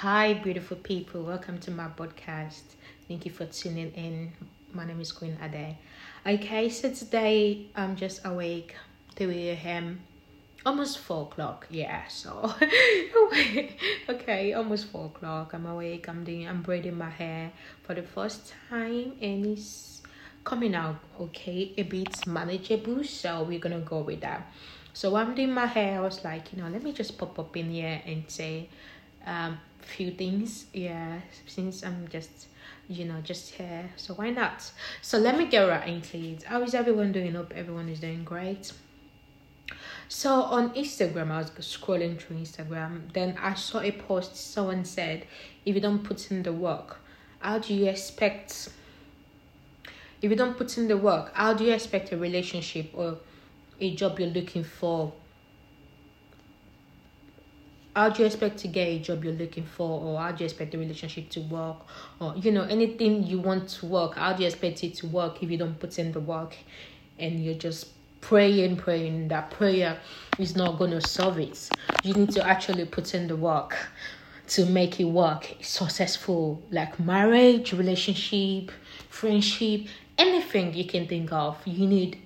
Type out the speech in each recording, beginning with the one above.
Hi, beautiful people. Welcome to my podcast. Thank you for tuning in. My name is Queen Ade. Okay, so today I'm just awake, 3 a.m., almost 4 o'clock. Yeah, so okay, almost 4 o'clock. I'm awake. I'm doing, I'm braiding my hair for the first time, and it's coming out okay, a bit manageable. So we're gonna go with that. So I'm doing my hair. I was like, you know, let me just pop up in here and say um few things yeah since i'm just you know just here so why not? So let me get right into it how is everyone doing? Hope everyone is doing great. So on instagram i was scrolling through instagram then i saw a post someone said if you don't put in the work how do you expect if you don't put in the work how do you expect a relationship or a job you're looking for how do you expect to get a job you're looking for or how do you expect the relationship to work or you know anything you want to work how do you expect it to work if you don't put in the work and you're just praying praying that prayer is not going to solve it? You need to actually put in the work to make it work. Successful like marriage relationship friendship anything you can think of you need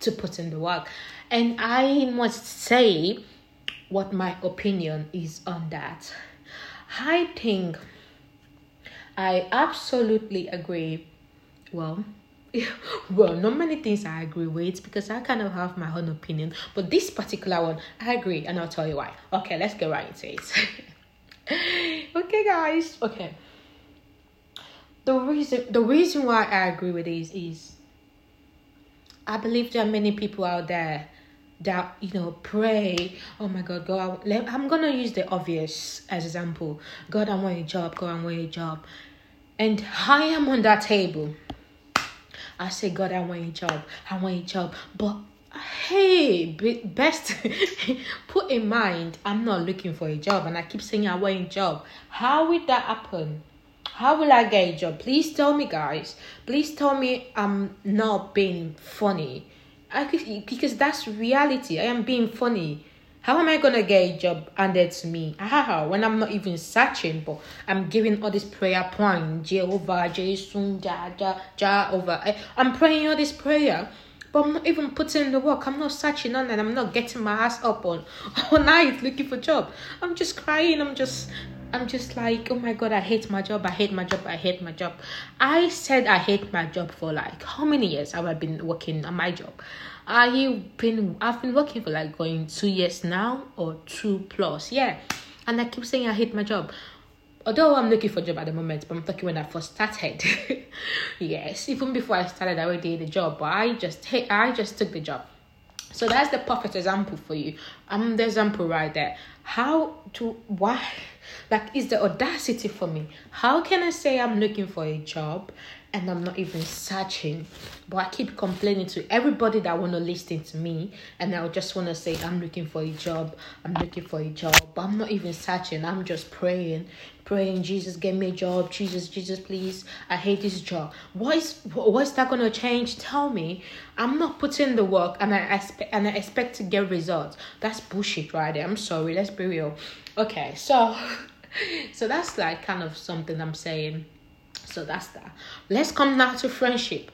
to put in the work. And i must say what my opinion is on that. I think I absolutely agree. Well, well, not many things I agree with because I kind of have my own opinion, but this particular one I agree, and I'll tell you why. Okay, let's get right into it. okay, guys. Okay. The reason the reason why I agree with this is I believe there are many people out there that you know pray. Oh my god god i'm gonna use the obvious as example. God i want a job. God i want a job. And i am on that table. I say god i want a job. I want a job. But hey best put in mind i'm not looking for a job. And i keep saying i want a job. How will that happen? How will i get a job? Please tell me guys. Please tell me i'm not being funny I could, because that's reality. I am being funny. How am I gonna get a job handed to me? How when I'm not even searching, but I'm giving all this prayer point, Jehovah, Jesus, Ja, Ja, Ja, over. I, I'm praying all this prayer, but I'm not even putting in the work. I'm not searching on and I'm not getting my ass up on all night looking for job. I'm just crying. I'm just I'm just like, oh my god, I hate my job, I hate my job, I hate my job. I said I hate my job for like how many years have I been working on my job? I've been I've been working for like going two years now or two plus, yeah. And I keep saying I hate my job. Although I'm looking for a job at the moment, but I'm talking when I first started. yes, even before I started, I already did the job, but I just hate I just took the job. So that's the perfect example for you. I'm the example right there. How to why like, is the audacity for me? How can I say I'm looking for a job and I'm not even searching? But I keep complaining to everybody that wanna listen to me, and I just wanna say I'm looking for a job. I'm looking for a job, but I'm not even searching. I'm just praying, praying. Jesus, get me a job. Jesus, Jesus, please. I hate this job. What is what's that gonna change? Tell me. I'm not putting the work, and I expect and I expect to get results. That's bullshit, right there. I'm sorry. Let's be real. Okay, so so that's like kind of something I'm saying. So that's that. Let's come now to friendship.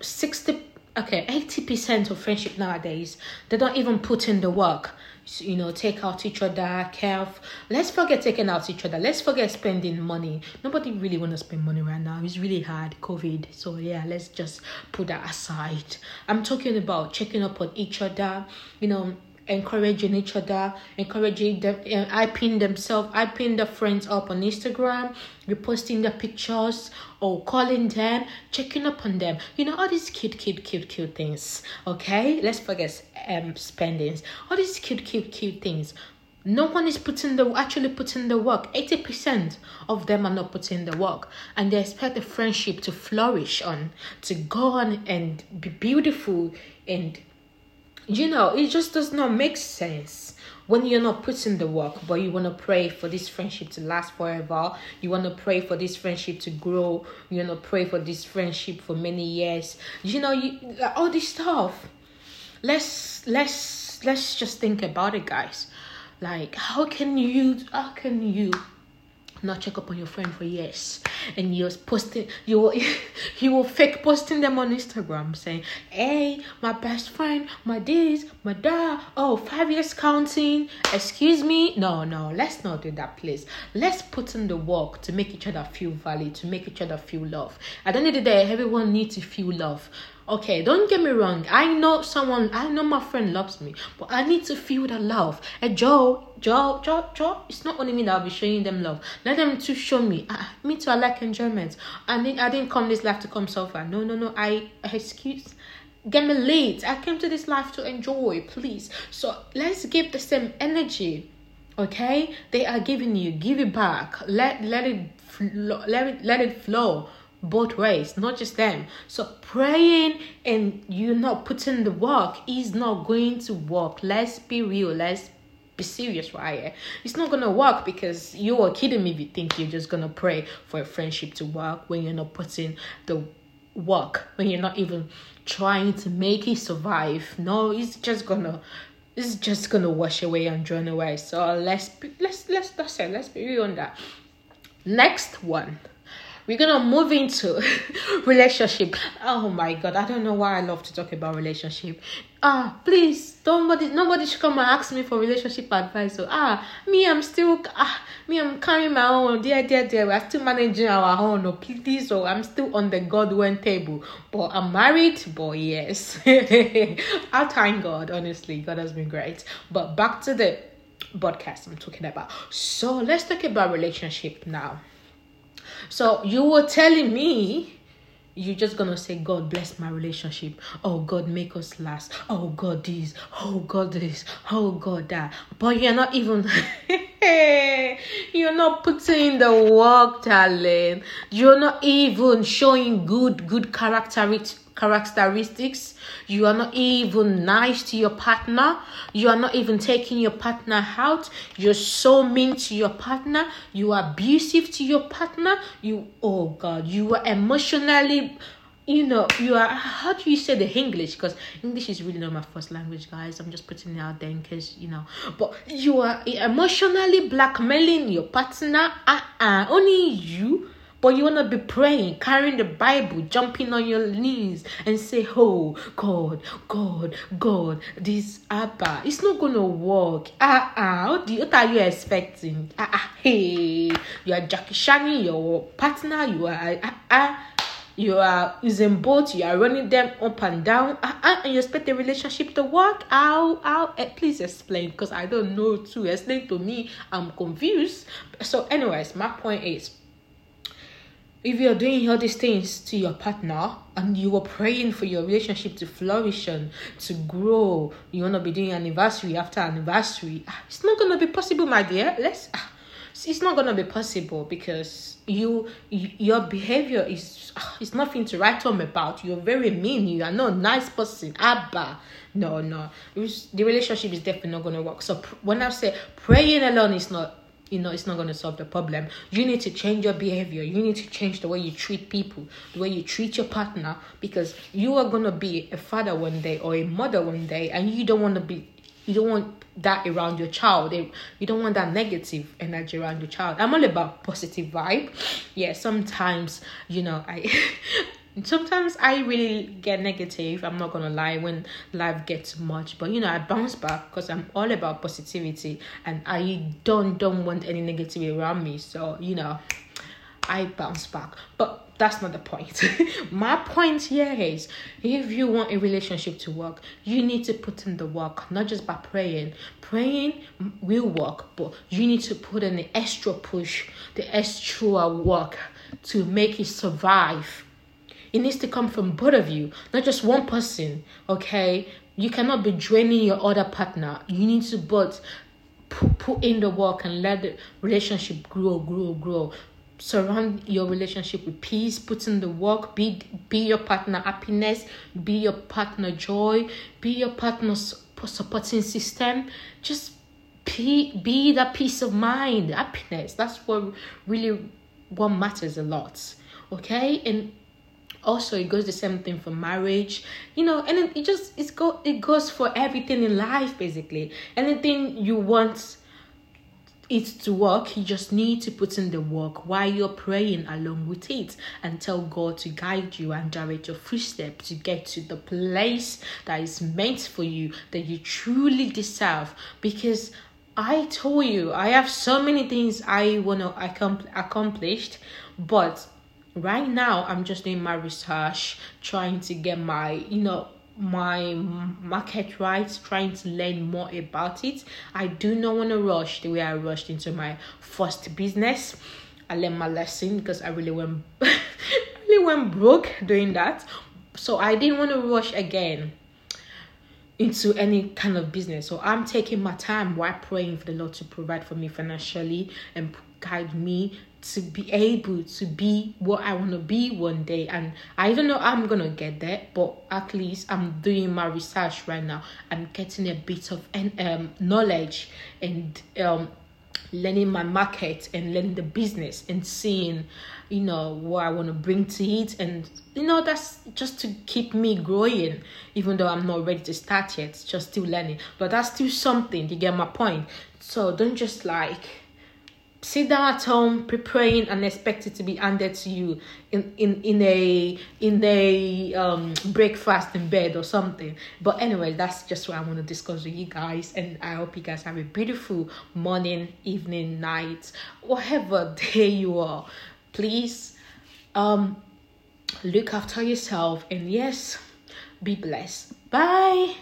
60 okay 80% of friendship nowadays they don't even put in the work. You know take out each other care let's forget taking out each other. Let's forget spending money. Nobody really want to spend money right now. It's really hard covid. So yeah let's just put that aside. I'm talking about checking up on each other you know encouraging each other, encouraging them, uh, hyping themselves, hyping their friends up on Instagram, reposting their pictures, or calling them, checking up on them. You know, all these cute, cute, cute, cute things. Okay, let's forget um spendings. All these cute, cute, cute things. No one is putting the actually putting the work. Eighty percent of them are not putting the work, and they expect the friendship to flourish on, to go on and be beautiful and you know, it just does not make sense when you're not putting the work, but you want to pray for this friendship to last forever. You want to pray for this friendship to grow. You want to pray for this friendship for many years. You know, you all this stuff. Let's let's let's just think about it, guys. like how can you how can you not check up on your friend for years. And you're posting you will you will fake posting them on instagram saying hey my best friend my this my that oh five years counting excuse me. No no let's not do that please. Let's put in the work to make each other feel valued to make each other feel love at the end of the day everyone needs to feel love Okay, don't get me wrong. I know someone, I know my friend loves me, but I need to feel the love. And Joe, Joe, Joe, Joe, it's not only me that will be showing them love. Let them to show me. Uh, me too, I like enjoyment. I didn't, I didn't come this life to come suffer. No, no, no. I, excuse, get me late. I came to this life to enjoy, please. So let's give the same energy. Okay, they are giving you, give it back. Let let it let it let it flow both ways, not just them. So praying and you not putting the work is not going to work. Let's be real. Let's be serious right It's not gonna work because you are kidding me if you think you're just gonna pray for a friendship to work when you're not putting the work, when you're not even trying to make it survive. No, it's just gonna it's just gonna wash away and drown away. So let's be, let's let's that's it. Let's be real on that. Next one we're gonna move into relationship. Oh my god i don't know why i love to talk about relationship. Ah please nobody nobody should come and ask me for relationship advice. So ah me i'm still ah me i'm carrying my own. Dear dear dear we're still managing our own. No please so i'm still on the godwin table. But i'm married but yes. I thank god honestly god has been great. But back to the podcast i'm talking about. So let's talk about relationship now so you were telling me you're just gonna say, God bless my relationship. Oh God, make us last. Oh God, this. Oh God, this. Oh God, that. But you're not even you're not putting in the work, darling. You're not even showing good, good characteristics characteristics. You are not even nice to your partner. You are not even taking your partner out. You're so mean to your partner. You are abusive to your partner. You, oh God, you are emotionally you know, you are how do you say the English? Because English is really not my first language, guys. I'm just putting it out there in case you know. But you are emotionally blackmailing your partner. Uh uh only you but you want to be praying, carrying the Bible, jumping on your knees and say, Oh, God, God, God, this Abba. It's not going to work. Ah, ah, what, what are you expecting? Ah, ah, hey, you are Jackie Shani, your partner, you are, ah, ah. You are using both, you are running them up and down, ah, and you expect the relationship to work. How, how, eh, please explain because I don't know to explain to me. I'm confused. So, anyways, my point is if you're doing all these things to your partner and you are praying for your relationship to flourish and to grow, you want to be doing anniversary after anniversary, ah, it's not going to be possible, my dear. Let's. Ah, it's not to be possible because you, your behavior is ah, it's nothing to write home about. You're very mean. You are not a nice person. Abba. No no. Was, the relationship is definitely not to work. So when i say praying alone is not you know it's not going to solve the problem. You need to change your behavior. You need to change the way you treat people the way you treat your partner because you are going to be a father one day or a mother one day and you don't want to be you don't want that around your child. You don't want that negative energy around your child. I'm all about positive vibe. Yeah sometimes you know i sometimes I really get negative. I'm not gonna lie when life gets much, but you know I bounce back because I'm all about positivity and I don't don't want any negativity around me. So you know, I bounce back. But that's not the point. My point here is if you want a relationship to work, you need to put in the work, not just by praying. Praying will work, but you need to put in the extra push, the extra work to make it survive it needs to come from both of you, not just one person. Okay, you cannot be draining your other partner. You need to both put, in the work and let the relationship grow, grow, grow. Surround your relationship with peace. Put in the work. Be be your partner happiness. Be your partner joy. Be your partner's supporting system. Just be be that peace of mind, happiness. That's what really what matters a lot. Okay, and also it goes the same thing for marriage you know and it just it's go it goes for everything in life basically anything you want it to work, you just need to put in the work while you're praying along with it and tell God to guide you and direct your footsteps to get to the place that is meant for you that you truly deserve. Because I told you, I have so many things I want to accomplish, but right now I'm just doing my research, trying to get my, you know, my market right, trying to learn more about it. I do not want to rush the way I rushed into my first business. I learned my lesson because I really went really went broke doing that. So I didn't want to rush again into any kind of business. So I'm taking my time while praying for the Lord to provide for me financially and guide me to be able to be what I want to be one day. And I don't know I'm gonna get there, but at least I'm doing my research right now. I'm getting a bit of um knowledge and um learning my market and learning the business and seeing you know what i want to bring to it and you know that's just to keep me growing even though i'm not ready to start yet just still learning but that's still something you get my point so don't just like sit down at home preparing and expect it to be handed to you in in in a in a um breakfast in bed or something. But anyway that's just what i want to discuss with you guys and i hope you guys have a beautiful morning evening night whatever day you are. Please um look after yourself and yes be blessed. Bye